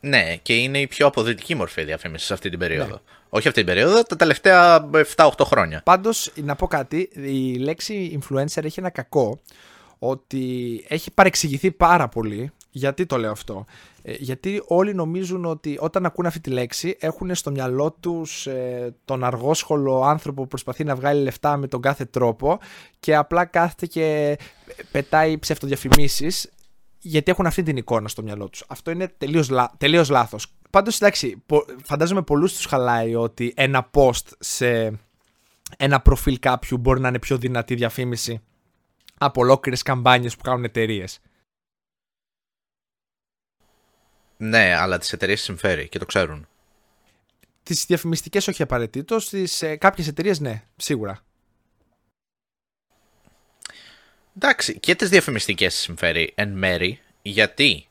Ναι, και είναι η πιο αποδοτική μορφή διαφήμισης σε αυτή την περίοδο. Όχι αυτή την περίοδο, τα τελευταία 7-8 χρόνια. Πάντως, να πω κάτι, η λέξη influencer έχει ένα κακό ότι έχει παρεξηγηθεί πάρα πολύ. Γιατί το λέω αυτό; Ε, γιατί όλοι νομίζουν ότι όταν ακούν αυτή τη λέξη έχουν στο μυαλό τους ε, τον αργόσχολο άνθρωπο που προσπαθεί να βγάλει λεφτά με τον κάθε τρόπο και απλά κάθεται και πετάει ψευτοδιαφημίσεις γιατί έχουν αυτή την εικόνα στο μυαλό τους. Αυτό είναι τελείως, λα... τελείως λάθος. Πάντως, εντάξει, πο- φαντάζομαι πολλούς τους χαλάει ότι ένα post σε ένα προφίλ κάποιου μπορεί να είναι πιο δυνατή διαφήμιση από ολόκληρες καμπάνιες που κάνουν εταιρείες. Ναι, αλλά τις εταιρείες συμφέρει και το ξέρουν. Τις διαφημιστικές όχι απαραίτητος, στι ε, κάποιες εταιρείες ναι, σίγουρα. Εντάξει, και τις διαφημιστικές συμφέρει εν μέρη, γιατί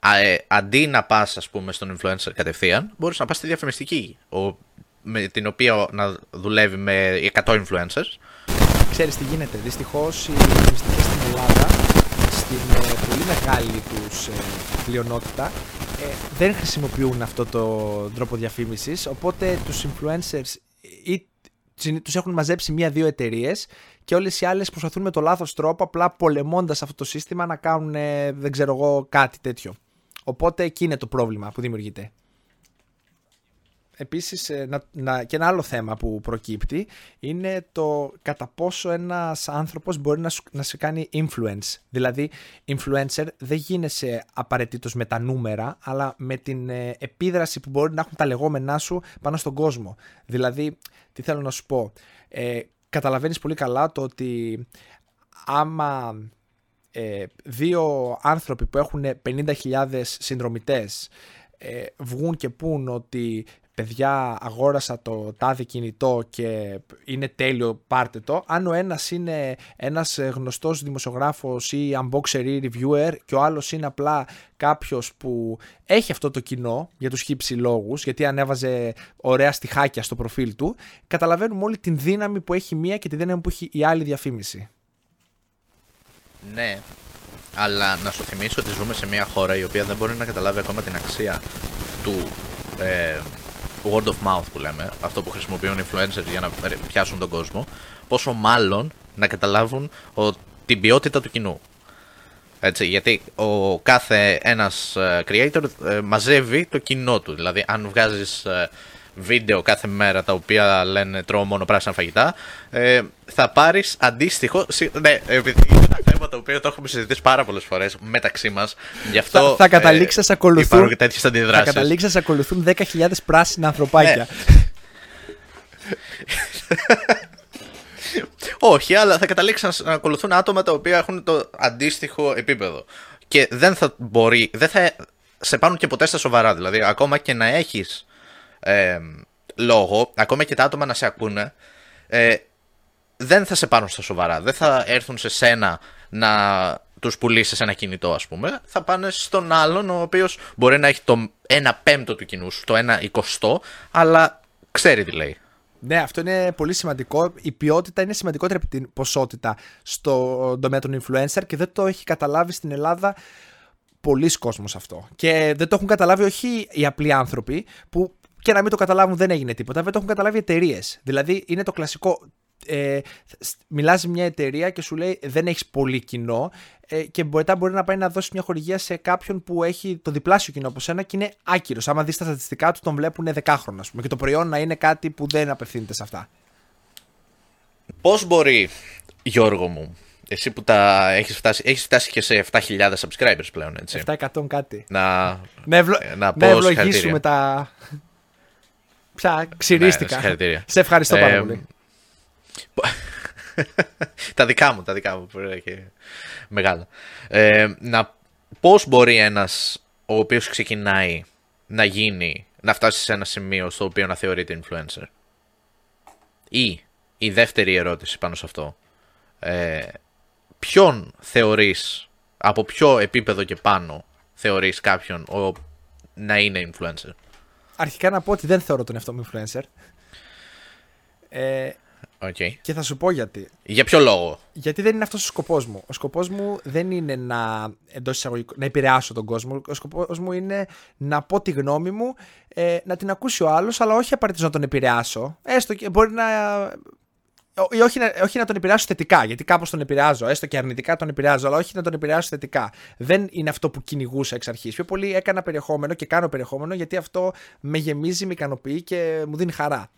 α, ε, αντί να πας, ας πούμε, στον influencer κατευθείαν, μπορείς να πας στη διαφημιστική, ο, με την οποία να δουλεύει με 100 influencers. Ξέρεις τι γίνεται, δυστυχώς οι διαφημιστικές στην Ελλάδα, στην ε, πολύ μεγάλη τους ε, πλειονότητα, ε, δεν χρησιμοποιούν αυτό το τρόπο διαφήμισης, οπότε τους influencers ή τους έχουν μαζέψει μία-δύο εταιρείες και όλες οι άλλες προσπαθούν με το λάθος τρόπο, απλά πολεμώντας αυτό το σύστημα να κάνουν, ε, δεν ξέρω εγώ, κάτι τέτοιο. Οπότε εκεί είναι το πρόβλημα που δημιουργείται. Επίσης, ε, να, να, και ένα άλλο θέμα που προκύπτει είναι το κατά πόσο ένας άνθρωπος μπορεί να, σου, να σε κάνει influence. Δηλαδή, influencer δεν γίνεσαι απαραίτητος με τα νούμερα, αλλά με την ε, επίδραση που μπορεί να έχουν τα λεγόμενά σου πάνω στον κόσμο. Δηλαδή, τι θέλω να σου πω. Ε, καταλαβαίνεις πολύ καλά το ότι άμα ε, δύο άνθρωποι που έχουν 50.000 συνδρομητές ε, βγουν και πούν ότι παιδιά αγόρασα το τάδε κινητό και είναι τέλειο πάρτε το. Αν ο ένας είναι ένας γνωστός δημοσιογράφος ή unboxer ή reviewer και ο άλλος είναι απλά κάποιος που έχει αυτό το κοινό για τους χύψη λόγους γιατί ανέβαζε ωραία στιχάκια στο προφίλ του καταλαβαίνουμε όλη την δύναμη που έχει μία και τη δύναμη που έχει η άλλη διαφήμιση. Ναι, αλλά να σου θυμίσω ότι ζούμε σε μια χώρα η οποία δεν μπορεί να καταλάβει ακόμα την αξία του ε, word of mouth που λέμε, αυτό που χρησιμοποιούν influencers για να πιάσουν τον κόσμο, πόσο μάλλον να καταλάβουν ο, την ποιότητα του κοινού. Έτσι, γιατί ο κάθε ένας ε, creator ε, μαζεύει το κοινό του. Δηλαδή, αν βγάζεις ε, βίντεο κάθε μέρα τα οποία λένε τρώω μόνο πράσινα φαγητά, ε, θα πάρεις αντίστοιχο. Ναι, επειδή είναι ένα θέμα το οποίο το έχουμε συζητήσει πάρα πολλές φορές μεταξύ μας. Γι' αυτό. Θα, θα καταλήξεις να ε, ακολουθούν. και τέτοιες αντιδράσεις. Θα καταλήξεις να ακολουθούν 10.000 πράσινα ανθρωπάκια. Ναι. Όχι, αλλά θα καταλήξεις να ακολουθούν άτομα τα οποία έχουν το αντίστοιχο επίπεδο. Και δεν θα μπορεί, δεν θα σε πάρουν και ποτέ στα σοβαρά. Δηλαδή, ακόμα και να έχεις ε, λόγο, ακόμα και τα άτομα να σε ακούνε, ε, δεν θα σε πάρουν στα σοβαρά. Δεν θα έρθουν σε σένα να τους πουλήσεις ένα κινητό, ας πούμε. Θα πάνε στον άλλον, ο οποίος μπορεί να έχει το 1 πέμπτο του κοινού σου, το 1 εικοστό, αλλά ξέρει τι λέει. Ναι, αυτό είναι πολύ σημαντικό. Η ποιότητα είναι σημαντικότερη από την ποσότητα στο τομέα των influencer και δεν το έχει καταλάβει στην Ελλάδα πολλοί κόσμος αυτό. Και δεν το έχουν καταλάβει όχι οι απλοί άνθρωποι που και να μην το καταλάβουν δεν έγινε τίποτα. Δεν το έχουν καταλάβει εταιρείες. Δηλαδή είναι το κλασικό. Ε, μιλάς μια εταιρεία και σου λέει δεν έχεις πολύ κοινό ε, και μπορεί, μπορεί να πάει να δώσει μια χορηγία σε κάποιον που έχει το διπλάσιο κοινό από σένα και είναι άκυρος. Άμα δεις τα στατιστικά του, τον βλέπουν δεκάχρονα, ας πούμε, και το προϊόν να είναι κάτι που δεν απευθύνεται σε αυτά. Πώς μπορεί, Γιώργο μου, εσύ που τα έχεις φτάσει, έχεις φτάσει και σε 7.000 subscribers πλέον, έτσι. 700 κάτι. Να, να, ευλο... να, να ευλογήσουμε τα... Πια ξυρίστηκα. Ναι, σε ευχαριστώ πάρα πολύ. τα δικά μου, τα δικά μου. Και μεγάλα. Ε, να, πώς μπορεί ένας ο οποίος ξεκινάει να γίνει, να φτάσει σε ένα σημείο στο οποίο να θεωρείται influencer; Ή η δεύτερη ερώτηση πάνω σε αυτό. Ε, ποιον θεωρείς, από ποιο επίπεδο και πάνω θεωρείς κάποιον ο, να είναι influencer; Αρχικά να πω ότι δεν θεωρώ τον εαυτό μου influencer. Ε, okay. Και θα σου πω γιατί. Για ποιο λόγο; Γιατί δεν είναι αυτός ο σκοπός μου. Ο σκοπός μου δεν είναι να, εντός εισαγωγικών, να επηρεάσω τον κόσμο. Ο σκοπός μου είναι να πω τη γνώμη μου, ε, να την ακούσει ο άλλος, αλλά όχι απαραίτητος να τον επηρεάσω. Έστω και μπορεί να ή όχι, να, όχι να τον επηρεάσω θετικά, γιατί κάπως τον επηρεάζω, έστω και αρνητικά τον επηρεάζω, αλλά όχι να τον επηρεάσω θετικά. Δεν είναι αυτό που κυνηγούσα εξ αρχής. Πιο πολύ έκανα περιεχόμενο και κάνω περιεχόμενο γιατί αυτό με γεμίζει, με ικανοποιεί και μου δίνει χαρά.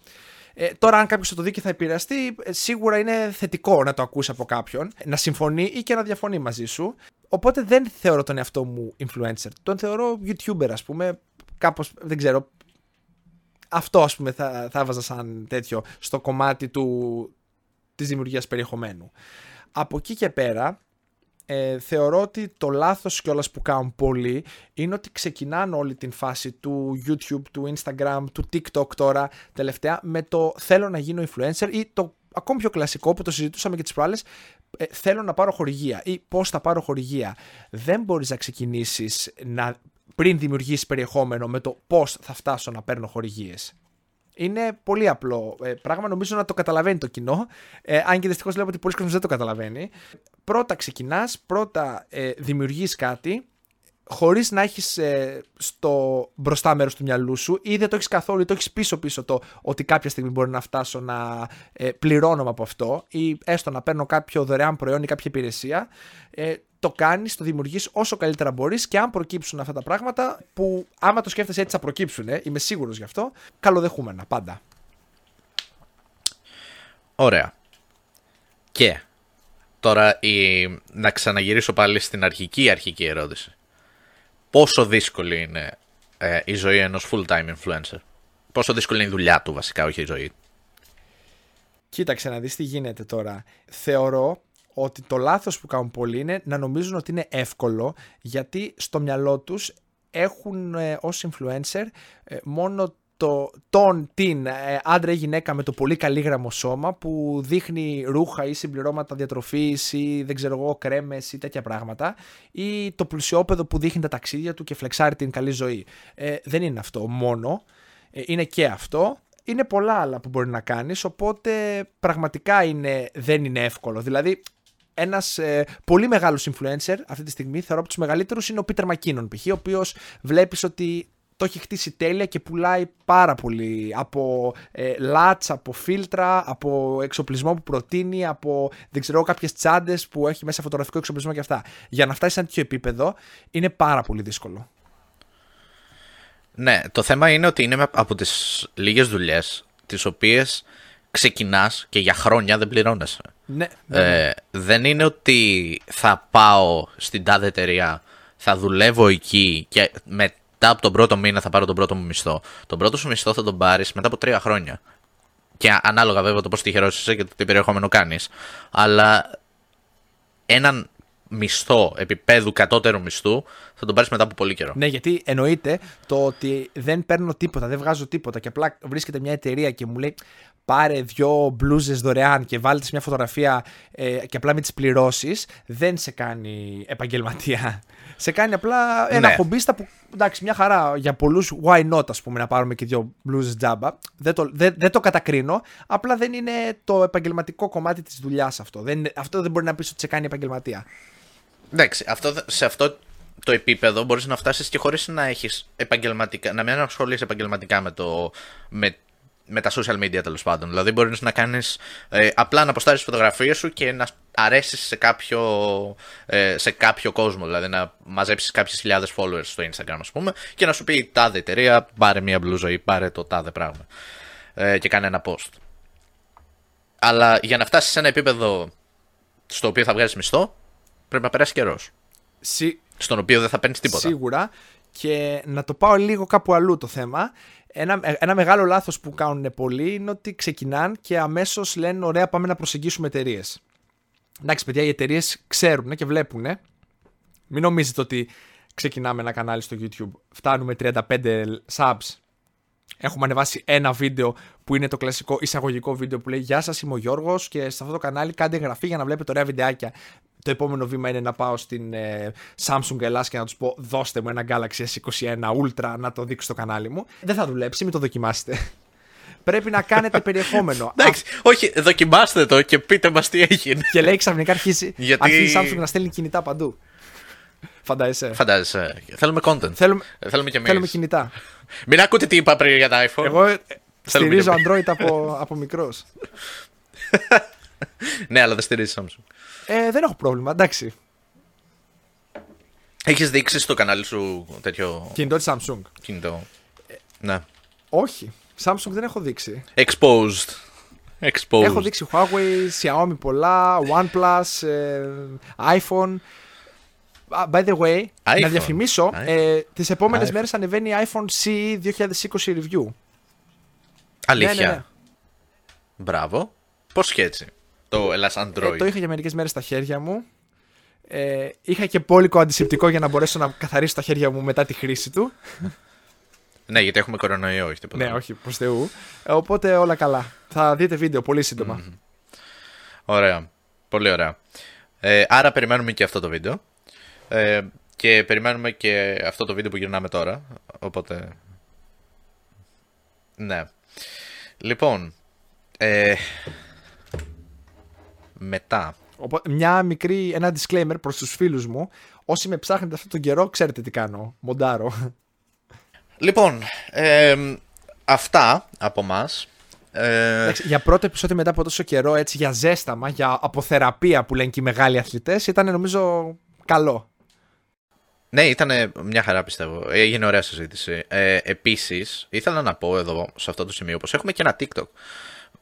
Ε, τώρα, αν κάποιος θα το δει και θα επηρεαστεί, ε, σίγουρα είναι θετικό να το ακούσει από κάποιον, να συμφωνεί ή και να διαφωνεί μαζί σου. Οπότε δεν θεωρώ τον εαυτό μου influencer. Τον θεωρώ YouTuber, ας πούμε. Κάπως, δεν ξέρω, αυτό ας πούμε θα, θα έβαζα σαν τέτοιο στο κομμάτι του, της δημιουργίας περιεχομένου. Από εκεί και πέρα, ε, θεωρώ ότι το λάθος κιόλας που κάνουν πολλοί είναι ότι ξεκινάνε όλη την φάση του YouTube, του Instagram, του TikTok τώρα τελευταία με το θέλω να γίνω influencer ή το ακόμη πιο κλασικό που το συζητούσαμε και τις προάλλες ε, θέλω να πάρω χορηγία ή πώς θα πάρω χορηγία. Δεν μπορείς να ξεκινήσεις να, πριν δημιουργήσεις περιεχόμενο με το πώς θα φτάσω να παίρνω χορηγίες. Είναι πολύ απλό ε, πράγμα. Νομίζω να το καταλαβαίνει το κοινό. Ε, αν και δυστυχώς λέω ότι πολλοί κόσμοι δεν το καταλαβαίνει. Πρώτα ξεκινάς, πρώτα ε, δημιουργείς κάτι χωρίς να έχεις ε, στο μπροστά μέρος του μυαλού σου ή δεν το έχεις καθόλου ή το έχεις πίσω-πίσω το ότι κάποια στιγμή μπορεί να φτάσω να ε, πληρώνω από αυτό ή έστω να παίρνω κάποιο δωρεάν προϊόν ή κάποια υπηρεσία. Ε, το κάνεις, το δημιουργείς όσο καλύτερα μπορείς και αν προκύψουν αυτά τα πράγματα που άμα το σκέφτεσαι έτσι θα προκύψουν, ε, είμαι σίγουρος γι' αυτό, καλοδεχούμενα πάντα. Ωραία. Και τώρα η... να ξαναγυρίσω πάλι στην αρχική αρχική ερώτηση. Πόσο δύσκολη είναι ε, η ζωή ενός full-time influencer. Πόσο δύσκολη είναι η δουλειά του βασικά, όχι η ζωή. Κοίταξε να δεις τι γίνεται τώρα. Θεωρώ ότι το λάθος που κάνουν πολλοί είναι να νομίζουν ότι είναι εύκολο γιατί στο μυαλό τους έχουν ε, ως influencer ε, μόνο το, τον, την ε, άντρα ή γυναίκα με το πολύ καλή σώμα που δείχνει ρούχα ή συμπληρώματα διατροφής ή δεν ξέρω εγώ κρέμες ή τέτοια πράγματα ή το πλουσιόπεδο που δείχνει τα ταξίδια του και φλεξάρει την καλή ζωή. Ε, δεν είναι αυτό μόνο, ε, είναι και αυτό. Είναι πολλά άλλα που μπορεί να κάνεις, οπότε πραγματικά είναι, δεν είναι εύκολο. Δηλαδή ένας ε, πολύ μεγάλος influencer αυτή τη στιγμή, θεωρώ από τους μεγαλύτερους, είναι ο Πίτερ Μακίνον π.χ., ο οποίος βλέπεις ότι το έχει χτίσει τέλεια και πουλάει πάρα πολύ από ε, λάτς, από φίλτρα, από εξοπλισμό που προτείνει, από δεν ξέρω κάποιες τσάντες που έχει μέσα φωτογραφικό εξοπλισμό και αυτά. Για να φτάσει σε ένα τέτοιο επίπεδο είναι πάρα πολύ δύσκολο. Ναι, το θέμα είναι ότι είναι από τις λίγες δουλειές τις οποίες ξεκινάς και για χρόνια δεν πληρώνεσαι. Ναι, ε, δεν είναι ότι θα πάω στην τάδε εταιρεία, θα δουλεύω εκεί και μετά από τον πρώτο μήνα θα πάρω τον πρώτο μου μισθό. Τον πρώτο σου μισθό θα τον πάρεις μετά από τρία χρόνια. Και ανάλογα βέβαια το πώς τυχερός είσαι και το τι περιεχόμενο κάνεις. Αλλά έναν μισθό επίπεδου κατώτερου μισθού θα τον πάρεις μετά από πολύ καιρό. Ναι, γιατί εννοείται το ότι δεν παίρνω τίποτα, δεν βγάζω τίποτα και απλά βρίσκεται μια εταιρεία και μου λέει πάρε δυο μπλούζες δωρεάν και βάλτε μια φωτογραφία ε, και απλά με τις πληρώσεις, δεν σε κάνει επαγγελματία. σε κάνει απλά ένα ναι. χομπίστα που εντάξει, μια χαρά για πολλούς. Why not, ας πούμε, να πάρουμε και δύο μπλούζες τζάμπα. Δεν το, δεν, δεν το κατακρίνω. Απλά δεν είναι το επαγγελματικό κομμάτι της δουλειάς αυτό. Δεν, αυτό δεν μπορεί να πεις ότι σε κάνει επαγγελματία. Εντάξει, αυτό, σε αυτό το επίπεδο μπορείς να φτάσεις και χωρίς να έχεις επαγγελματικά, να μην ασχολείσαι επαγγελματικά με, το, με με τα social media τέλος πάντων. Δηλαδή μπορείς να κάνεις ε, απλά να αποστάρεις φωτογραφίες σου και να αρέσεις σε κάποιο, ε, σε κάποιο κόσμο. Δηλαδή να μαζέψεις κάποιες χιλιάδες followers στο Instagram, ας πούμε, και να σου πει τάδε εταιρεία, πάρε μία μπλούζα ή πάρε το τάδε πράγμα. Ε, και κάνει ένα post. Αλλά για να φτάσεις σε ένα επίπεδο στο οποίο θα βγάλεις μισθό, πρέπει να περάσει καιρός. Σι... Στον οποίο δεν θα παίρνεις τίποτα. Σίγουρα. Και να το πάω λίγο κάπου αλλού το θέμα ένα, ένα μεγάλο λάθος που κάνουν πολλοί είναι ότι ξεκινάνε και αμέσως λένε: Ωραία, πάμε να προσεγγίσουμε εταιρείες. Εντάξει, παιδιά, οι εταιρείες ξέρουν και βλέπουν. Μην νομίζετε ότι ξεκινάμε ένα κανάλι στο YouTube. Φτάνουμε 35 subs. Έχουμε ανεβάσει ένα βίντεο που είναι το κλασικό εισαγωγικό βίντεο που λέει Γεια σας, είμαι ο Γιώργος και σε αυτό το κανάλι κάντε εγγραφή για να βλέπετε ωραία βιντεάκια το επόμενο βήμα είναι να πάω στην ε, Samsung Ελλάς και να τους πω δώστε μου ένα Galaxy S21 Ultra να το δείξω στο κανάλι μου. Δεν θα δουλέψει, μην το δοκιμάσετε. Πρέπει να κάνετε περιεχόμενο. Εντάξει, όχι, δοκιμάστε το και πείτε μας τι έγινε. Και λέει ξαφνικά αρχίζει, Γιατί... αρχίζει η Samsung να στέλνει κινητά παντού. Φαντάζεσαι. Φαντάζεσαι. Θέλουμε content. Θέλουμε, θέλουμε, και θέλουμε κινητά. Μην ακούτε τι είπα πριν για τα iPhone. Εγώ ε, στηρίζω Android από, από μικρός. ναι, αλλά δεν στηρίζει Samsung. Ε, δεν έχω πρόβλημα, εντάξει. Έχεις δείξει στο κανάλι σου τέτοιο. Κινητό της Samsung. Κινητό; ναι. Όχι. Samsung δεν έχω δείξει. Exposed. Exposed. Έχω δείξει Huawei, Xiaomi πολλά, OnePlus, ε, iPhone. By the way, να διαφημίσω, ε, τις επόμενες iPhone. μέρες ανεβαίνει iPhone CE 2020 review. Αλήθεια. Ναι, ναι, ναι. Μπράβο. Πώς και έτσι το Ελλάς Android. Ε, το είχα για μερικές μέρες στα χέρια μου. Ε, είχα και πόλικο αντισηπτικό για να μπορέσω να καθαρίσω τα χέρια μου μετά τη χρήση του. Ναι, γιατί έχουμε κορονοϊό, όχι τίποτα. ναι, όχι, προς Θεού. Ε, οπότε όλα καλά. Θα δείτε βίντεο πολύ σύντομα. Ωραία. Πολύ ωραία. Ε, άρα περιμένουμε και αυτό το βίντεο. Ε, και περιμένουμε και αυτό το βίντεο που γυρνάμε τώρα. Οπότε. Ναι. Λοιπόν. Ε, μετά. Οπότε, μια μικρή, ένα disclaimer προς τους φίλους μου. Όσοι με ψάχνετε αυτόν τον καιρό, ξέρετε τι κάνω. Μοντάρω. Λοιπόν, ε, αυτά από μας. Ε, Εντάξει, για πρώτο επεισόδιο μετά από τόσο καιρό, έτσι για ζέσταμα, για αποθεραπεία που λένε και οι μεγάλοι αθλητές, ήταν νομίζω καλό. ναι, ήταν μια χαρά πιστεύω. Έγινε ωραία συζήτηση. Ε, επίσης, ήθελα να πω εδώ, σε αυτό το σημείο, πως έχουμε και ένα TikTok.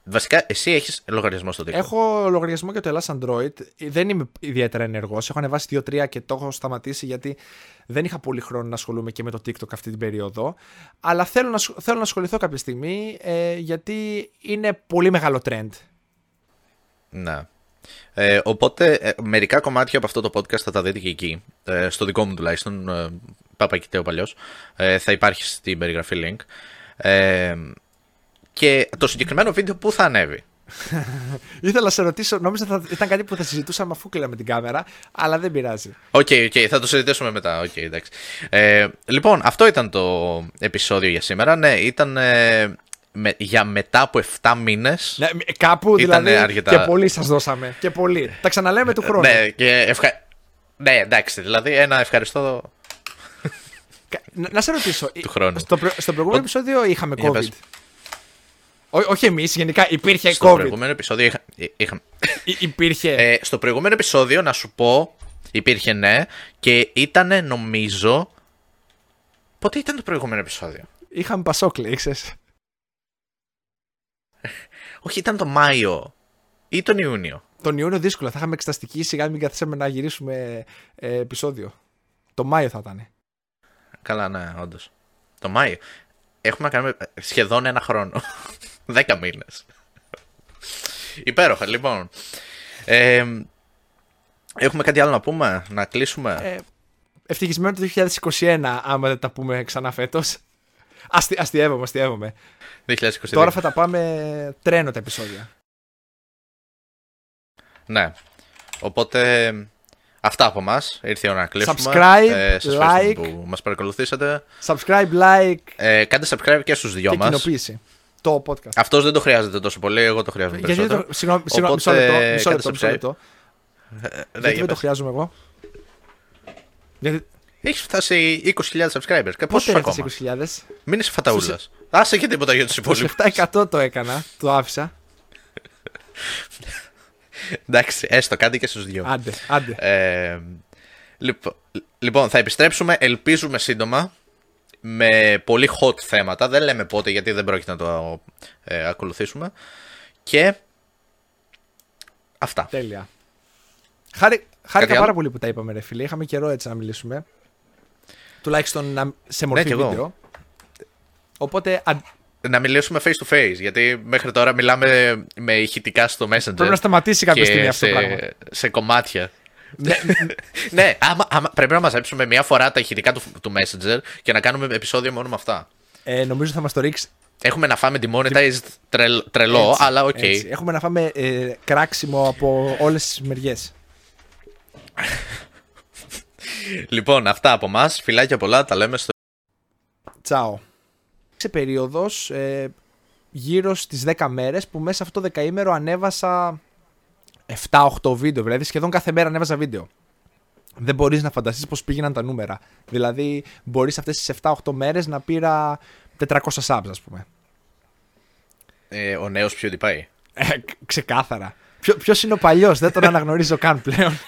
Βασικά, εσύ έχεις λογαριασμό στο TikTok. Έχω λογαριασμό για το Ελλάς Android. Δεν είμαι ιδιαίτερα ενεργός. Έχω ανεβάσει 2-3 και το έχω σταματήσει γιατί δεν είχα πολύ χρόνο να ασχολούμαι και με το TikTok αυτή την περίοδο. Αλλά θέλω να, ασχ- θέλω να ασχοληθώ κάποια στιγμή ε, γιατί είναι πολύ μεγάλο trend. Ναι. Ε, οπότε, ε, μερικά κομμάτια από αυτό το podcast θα τα δείτε και εκεί. Ε, στο δικό μου τουλάχιστον, ε, Παπακιτέο παλιός. Ε, θα υπάρχει στην περιγραφή link. Ε, και το συγκεκριμένο βίντεο που θα ανέβει; Ήθελα να σε ρωτήσω, νόμιζα θα ήταν κάτι που θα συζητούσαμε αφού κλείναμε την κάμερα, αλλά δεν πειράζει. OK, OK, θα το συζητήσουμε μετά. Οκ, εντάξει. Ε, λοιπόν, αυτό ήταν το επεισόδιο για σήμερα. Ναι, ήταν ε, με, για μετά από 7 μήνες. Ναι, κάπου Ήτανε δηλαδή αρκετά. και πολύ σας δώσαμε. Και πολύ. Τα ξαναλέμε του χρόνου. Ναι, και ευχα... ναι, εντάξει, δηλαδή ένα ευχαριστώ. Κα- Να, να σε ρωτήσω. Του χρόνου. Στο, προ- στο προηγούμενο Ο- επεισόδιο είχαμε Για COVID. Πες. Ό, όχι εμείς, γενικά υπήρχε Στο COVID. προηγούμενο επεισόδιο είχα... είχα... Υ- υπήρχε. Ε, στο προηγούμενο επεισόδιο, να σου πω, υπήρχε ναι, και ήταν νομίζω. Πότε ήταν το προηγούμενο επεισόδιο; Είχαμε πασόκλε, ήξερες. Όχι, ήταν το Μάιο ή τον Ιούνιο. Τον Ιούνιο δύσκολα. Θα είχαμε εξεταστική σιγά μην καθίσαμε να γυρίσουμε ε, επεισόδιο. Το Μάιο θα ήταν. Καλά, ναι, όντως. Το Μάιο. Έχουμε να κάνουμε σχεδόν ένα χρόνο. Δέκα μήνες. Υπέροχα, λοιπόν. Ε, έχουμε κάτι άλλο να πούμε, να κλείσουμε; Ε, ευτυχισμένο το 2021, άμα δεν τα πούμε ξανά φέτος. Αστι, αστειεύομαι, αστειεύομαι. 2022. Τώρα θα τα πάμε τρένο τα επεισόδια. Ναι. Οπότε αυτά από εμά. Ήρθε η ώρα να κλείσουμε. Subscribe, ε, σας ευχαριστούμε like. που μας παρακολουθήσατε. Subscribe, like Ε, κάντε subscribe και στους δυο και μας. κοινοποίηση. Το podcast. Αυτός δεν το χρειάζεται τόσο πολύ, εγώ το χρειάζομαι Γιατί δεν περισσότερο. το. Συγγνώμη, συγγνώμη, μισό Οπότε, λεπτό. Μισό κάντε λεπτό, μισό subscribe. λεπτό. Ε, ναι, Γιατί για δεν το πες. χρειάζομαι εγώ; Γιατί Έχεις φτάσει 20.000 subscribers. Και πότε πόσους έφτασε ακόμα; 20.000. Μην είσαι φαταούλας. Άσε και τίποτα για τους υπόλοιπους. 27% το έκανα, το άφησα. Εντάξει, έστω, κάντε και στους δυο. Άντε, άντε. Ε, λοιπόν, λοιπόν, θα επιστρέψουμε, ελπίζουμε σύντομα, με πολύ hot θέματα. Δεν λέμε πότε γιατί δεν πρόκειται να το ε, ακολουθήσουμε. Και αυτά. Τέλεια. Χάρη, χάρηκα άλλο; πάρα πολύ που τα είπαμε, ρε φίλε. Είχαμε καιρό έτσι να μιλήσουμε. Τουλάχιστον να- σε μορφή Ναι, κι εγώ. βίντεο. Οπότε αν- Να μιλήσουμε face to face, γιατί μέχρι τώρα μιλάμε με ηχητικά στο Messenger. πρέπει να σταματήσει κάποια και στιγμή αυτό σε, το πράγμα. σε κομμάτια. Ναι, ναι, άμα, άμα, πρέπει να μαζέψουμε μία φορά τα ηχητικά του, του Messenger και να κάνουμε επεισόδιο μόνο με αυτά. ε, νομίζω θα μας το ρίξει. Έχουμε να φάμε demonetized τρελ, τρελό, έτσι, αλλά οκ. έτσι. Έχουμε να φάμε ε, κράξιμο από όλες τις μεριές. Λοιπόν, αυτά από εμάς. Φιλάκια πολλά, τα λέμε στο. Τσάω. Σε περίοδος ε, γύρω στις 10 μέρες που μέσα αυτό το δεκαήμερο ανέβασα 7-8 βίντεο. Δηλαδή σχεδόν κάθε μέρα ανέβαζα βίντεο. Δεν μπορείς να φανταστείς πώς πήγαιναν τα νούμερα. Δηλαδή, μπορείς αυτές τις 7-8 μέρες να πήρα 400 subs, ας πούμε. Ε, ο νέος PewDiePie. Ε, ξ- ξεκάθαρα. Ποιος είναι ο παλιός, δεν τον αναγνωρίζω καν πλέον.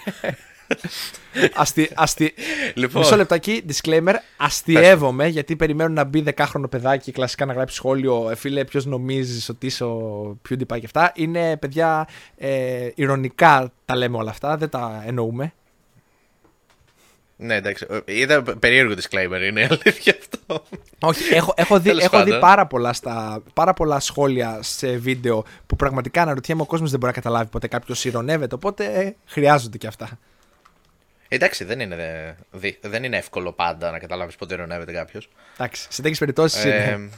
Αστι, αστι... Λοιπόν, Μισό λεπτάκι, disclaimer. Αστειεύομαι γιατί περιμένω να μπει δεκάχρονο παιδάκι κλασικά να γράψει σχόλιο. Ε, φίλε, ποιος νομίζεις ότι είσαι ο PewDiePie και αυτά. Είναι παιδιά, ε, ηρωνικά τα λέμε όλα αυτά, δεν τα εννοούμε. ναι, εντάξει. ε, Είδα περίεργο disclaimer, είναι η αλήθεια αυτό. Όχι, έχω, έχω, δει, Τέλος έχω δει πάντων. πάρα, πολλά στα, πάρα πολλά σχόλια σε βίντεο που πραγματικά αναρωτιέμαι ο κόσμος δεν μπορεί να καταλάβει ποτέ κάποιος ηρωνεύεται. Οπότε ε, χρειάζονται και αυτά. Εντάξει, δεν είναι, δεν είναι εύκολο πάντα να καταλάβεις πότε ειρωνεύεται κάποιος. Εντάξει, σε τέτοιες περιπτώσεις Ε, είναι.